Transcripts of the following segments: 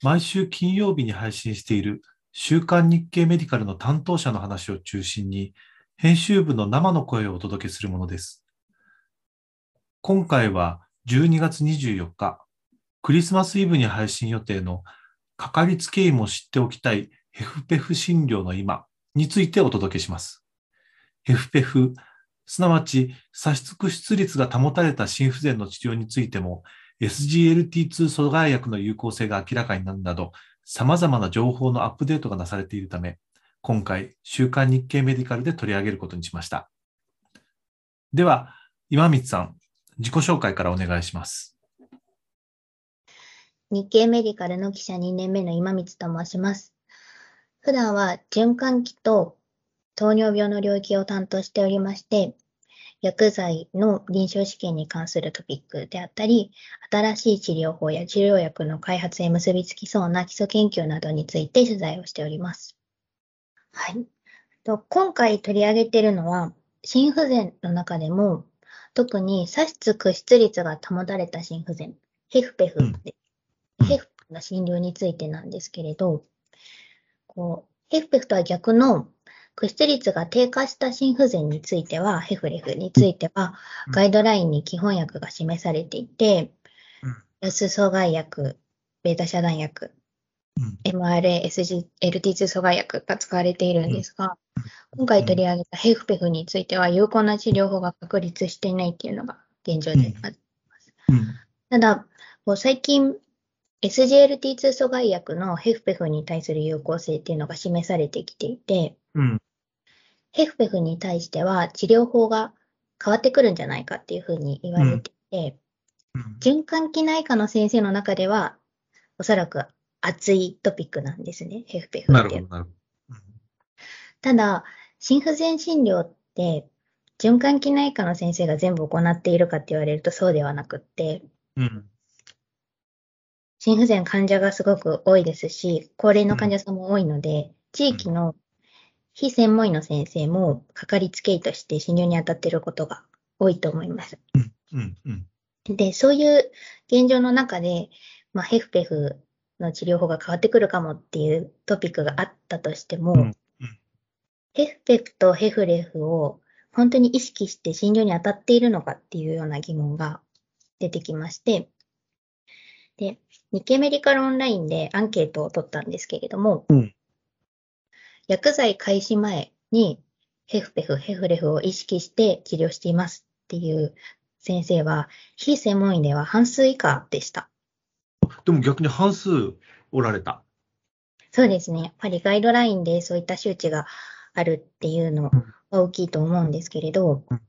毎週金曜日に配信している週刊日経メディカルの担当者の話を中心に編集部の生の声をお届けするものです。今回は12月24日、クリスマスイブに配信予定のかかりつけ医も知っておきたいヘフペフ診療の今についてお届けします。ヘフペフ、すなわち左出屈出率が保たれた心不全の治療についても SGLT2 阻害薬の有効性が明らかになるなど、様々な情報のアップデートがなされているため、今回、週刊日経メディカルで取り上げることにしました。では、今光さん、自己紹介からお願いします。日経メディカルの記者2年目の今光と申します。普段は循環器と糖尿病の領域を担当しておりまして、薬剤の臨床試験に関するトピックであったり、新しい治療法や治療薬の開発へ結びつきそうな基礎研究などについて取材をしております。はい。と今回取り上げているのは、心不全の中でも、特に左出屈出率が保たれた心不全、ヘフペフで、うん、ヘフの診療についてなんですけれど、こうヘフペフとは逆の屈出率が低下した心不全については、ヘフレフについては、ガイドラインに基本薬が示されていて、安阻害薬、ベータ遮断薬、MRA、SGLT2 阻害薬が使われているんですが、今回取り上げたヘフペフについては、有効な治療法が確立していないっていうのが現状であります。ただ、もう最近、SGLT2 阻害薬のヘフペフに対する有効性っていうのが示されてきていて、うん、ヘフペフに対しては治療法が変わってくるんじゃないかっていうふうに言われていて、うんうん、循環器内科の先生の中では、おそらく熱いトピックなんですね、ヘフペフって。なるほど、なるほど。ただ、心不全診療って、循環器内科の先生が全部行っているかって言われるとそうではなくって、うん、心不全患者がすごく多いですし、高齢の患者さんも多いので、地域の非専門医の先生もかかりつけ医として診療に当たっていることが多いと思います。うんうんうん、で、そういう現状の中で、まあ、ヘフペフの治療法が変わってくるかもっていうトピックがあったとしても、うんうん、ヘフペフとヘフレフを本当に意識して診療に当たっているのかっていうような疑問が出てきまして、で、日経メディカルオンラインでアンケートを取ったんですけれども、うん、薬剤開始前にヘフペフ、ヘフレフを意識して治療していますっていう先生は、非専門医では半数以下でした。でも逆に半数おられた。そうですね。やっぱりガイドラインでそういった周知があるっていうのは大きいと思うんですけれど、うん、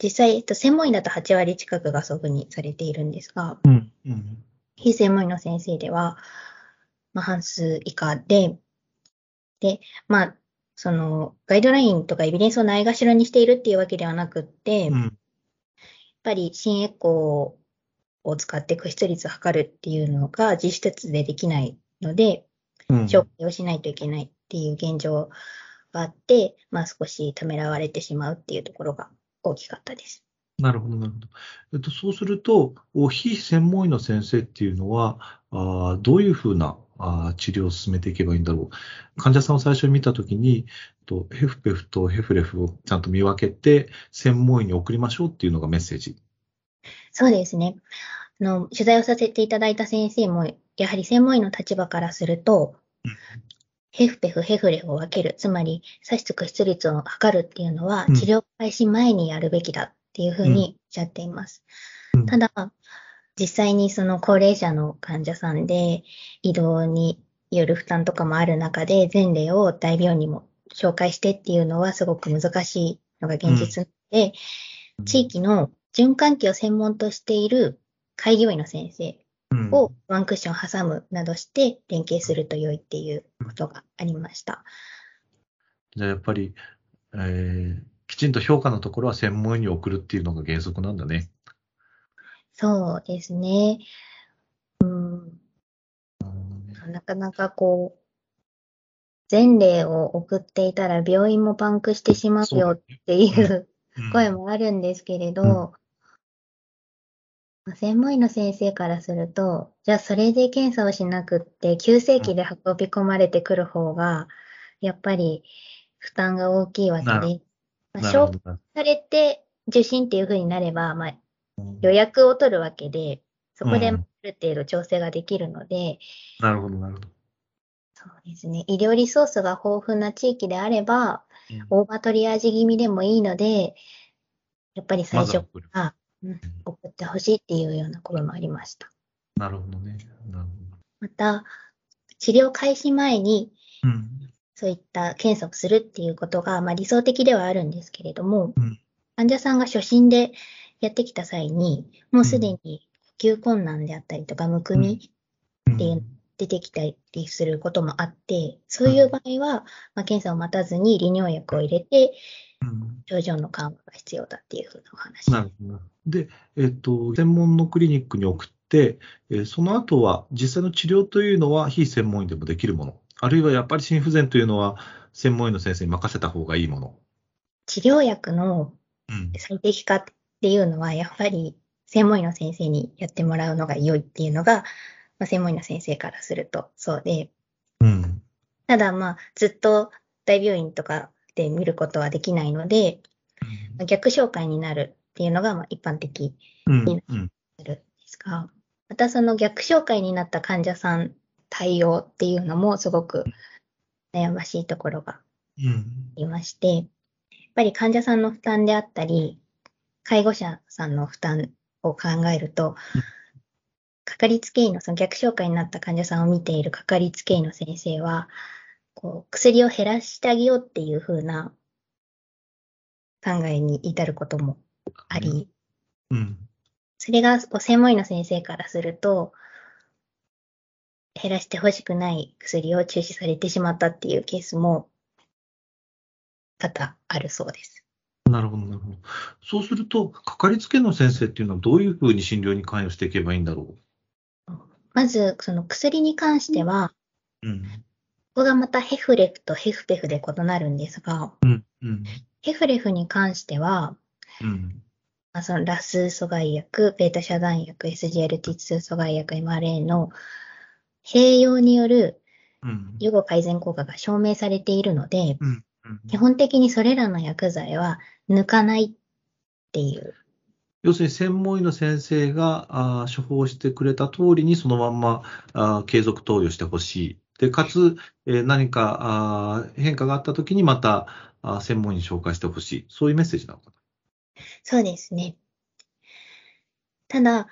実際、専門医だと8割近くがそういうふうにされているんですが、うんうん、非専門医の先生では、まあ、半数以下で、で、まあ、その、ガイドラインとかエビデンスをないがしろにしているっていうわけではなくって、うん、やっぱり新エコーを使って屈出率を測るっていうのが実質でできないので、うん、紹介をしないといけないっていう現状があって、まあ少しためらわれてしまうっていうところが大きかったです。なるほど、なるほど。えっと、そうすると、非専門医の先生っていうのは、あどういうふうなあ治療を進めていけばいいんだろう。患者さんを最初に見たときに、とヘフペフとヘフレフをちゃんと見分けて、専門医に送りましょうっていうのがメッセージ。そうですね。あの、取材をさせていただいた先生も、やはり専門医の立場からすると、うん、ヘフペフ、ヘフレフを分ける、つまり、差し屈出率を測るっていうのは、治療開始前にやるべきだっていうふうにおっしゃっています。うん、ただ、実際にその高齢者の患者さんで移動による負担とかもある中で前例を大病院にも紹介してっていうのはすごく難しいのが現実で、うん、地域の循環器を専門としている開業医の先生うんをワンクッション挟むなどして連携すると良いっていうことがありました。じゃあやっぱり、えーきちんと評価のところは専門医に送るっていうのが原則なんだね。そうですね。うん、なかなかこう、前例を送っていたら病院もパンクしてしまうよっていう声もあるんですけれど、専門医の先生からすると、じゃあそれで検査をしなくって、急性期で運び込まれてくる方が、やっぱり負担が大きいわけで、まあなる紹ほど。なされて受診っていう風になれば、まあ、うん予約を取るわけで、そこであうんる程度調整ができるので、なるほど、なるほど。そうですね、医療リソースが豊富な地域であれば、オーバートリアージ気味でもいいので、やっぱり最初から、うん送ってほしいっていうような声もありました。なるほどね。なるまた、治療開始前にほど。うん。そういった検査をするっていうことが、まあ、理想的ではあるんですけれども、うん患者さんが初診でやってきた際に、もうすでに呼吸困難であったりとか、むくみっていうのが出てきたりすることもあって、そういう場合は、まあ、検査を待たずに利尿薬を入れて、うん症状の緩和が必要だっていうふうなお話。なるほど。で、えっと、専門のクリニックに送って、えーその後は実際の治療というのは非専門医でもできるもの、あるいはやっぱり心不全というのは専門医の先生に任せた方がいいもの。治療薬のうん。最適化っていうのは、やっぱり専門医の先生にやってもらうのが良いっていうのが、まあ、専門医の先生からするとそうで、うん。ただまあ、ずっと大病院とかで見ることはできないので、まあ逆紹介になるっていうのがまあ一般的うん。いいうん。ですが、またその逆紹介になった患者さん対応っていうのもすごく悩ましいところがあうん。りまして、やっぱり患者さんの負担であったり、介護者さんの負担を考えると、かかりつけ医のその逆紹介になった患者さんを見ているかかりつけ医の先生は、こう薬を減らしてあげようっていう風な考えに至ることもあり、うん。それが専門医の先生からすると、減らしてほしくない薬を中止されてしまったっていうケースも多々あるそうです。なるほど、なるほど。そうすると、かかりつけの先生っていうのはどういうふうに診療に関与していけばいいんだろまず、その薬に関しては、う。うん。ここがまたヘフレフとヘフペフで異なるんですが、うん。うん。ヘフレフに関しては、うん。まあ、そのラス阻害薬、ベータ遮断薬、SGLT2 阻害薬、MRA の併用によるうん。予後改善効果が証明されているので、うん。基本的にそれらの薬剤は抜かないっていう。要するに専門医の先生があー処方してくれた通りにそのまんまあー継続投与してほしい。で、かつ、えー何かあー変化があったときにまたあー専門医に紹介してほしい。そういうメッセージなのかそうですね。ただ、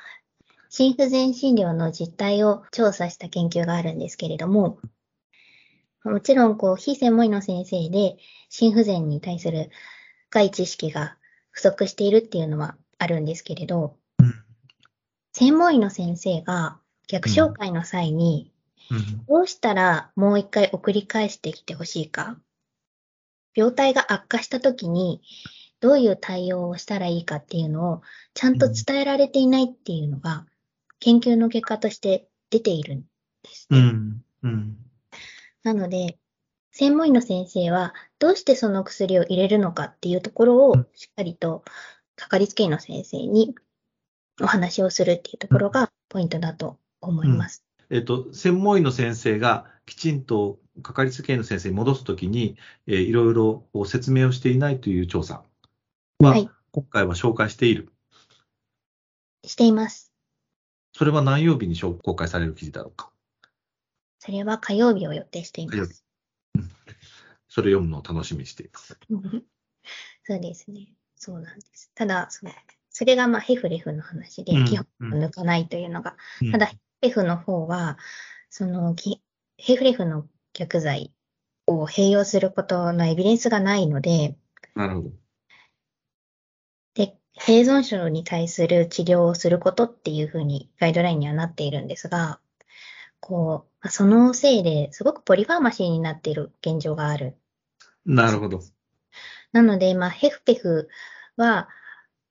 心不全診療の実態を調査した研究があるんですけれども、もちろん、こう、非専門医の先生で、心不全に対する深い知識が不足しているっていうのはあるんですけれど、うん専門医の先生が逆紹介の際に、な。うん。どうしたらもう一回送り返してきてほしいか、病態が悪化したときに、どういう対応をしたらいいかっていうのを、ちゃんと伝えられていないっていうのが、研究の結果として出ているんですね。うん。うん。なので、専門医の先生は、どうしてその薬を入れるのかっていうところを、しっかりと、かかりつけ医の先生にお話をするっていうところがポイントだと思います。えっと、専門医の先生がきちんとかかりつけ医の先生に戻すときに、えーいろいろ説明をしていないという調査は、はい今回は紹介している。しています。それは何曜日に紹公開される記事だろうか。それは火曜日を予定しています。それ読むのを楽しみにしています。そうですね。そうなんです。ただ、そのそれがまあヘフレフの話で、うん基本うん抜かないというのが、うんただヘフの方は、そのきヘフレフの薬剤を併用することのエビデンスがないので、なるほど。で、併存症に対する治療をすることっていうふうにガイドラインにはなっているんですが、こう、そのせいですごくポリファーマシーになっている現状がある。なるほど。なので、まあ、ヘフペフは、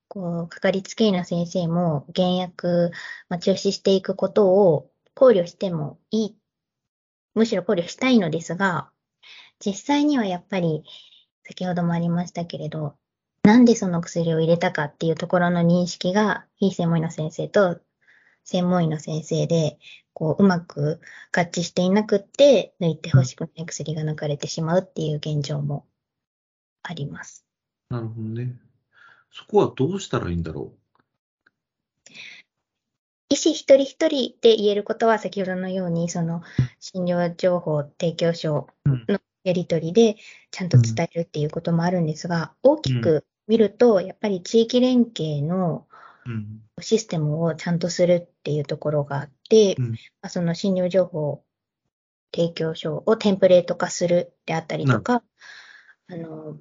こう、かかりつけ医の先生も、減薬、まあ、中止していくことを考慮してもいい。むしろ考慮したいのですが、実際にはやっぱり、先ほどもありましたけれど、なんでその薬を入れたかっていうところの認識が、非専門医の先生と専門医の先生で、こう、うまく合致していなくって、抜いてほしくない薬が抜かれてしまうっていう現状もあります。なるほどね。そこはどうしたらいいんだろう？医師一人一人で言えることは、先ほどのように、その診療情報提供書のやり取りでちゃんと伝えるっていうこともあるんですが、大きく見ると、やっぱり地域連携のシステムをちゃんとするっていうところがあって、まその診療情報提供書をテンプレート化するであったりとか、あの、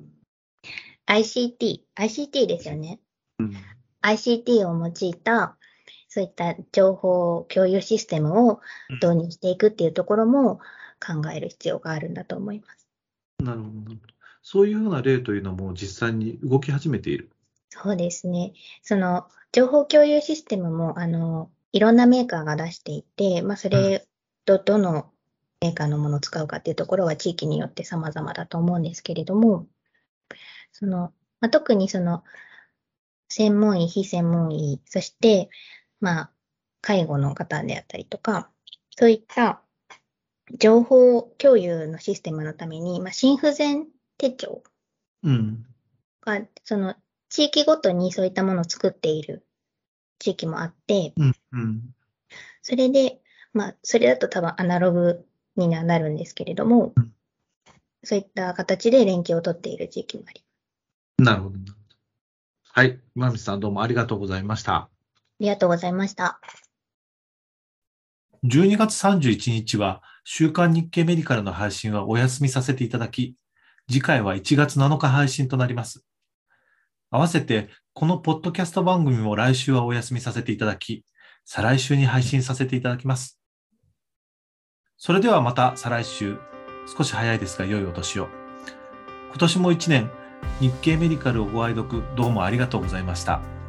ICT、ICT ですよね。うん、ICT を用いた、そういった情報共有システムを導入していくっていうところも考える必要があるんだと思います。なるほど。そういうような例というのも実際に動き始めている。そうですね。その情報共有システムも、あの、いろんなメーカーが出していて、まあ、それとどのメーカーのものを使うかっていうところは地域によって様々だと思うんですけれども、その、まあ、特にその、専門医、非専門医、そして、まあ、介護の方であったりとか、そういった情報共有のシステムのために、まあ、心不全手帳が、その、地域ごとにそういったものを作っている地域もあって、うんうん、それで、まあ、それだと多分アナログにはなるんですけれども、うん、そういった形で連携を取っている地域もあります。なるほど。はい。今道さんどうもありがとうございました。ありがとうございました。12月31日は週刊日経メディカルの配信はお休みさせていただき、次回は1月7日配信となります。合わせて、このポッドキャスト番組も来週はお休みさせていただき、再来週に配信させていただきます。それではまた再来週、少し早いですが良いお年を。今年も一年、日経メディカルをご愛読どうもありがとうございました。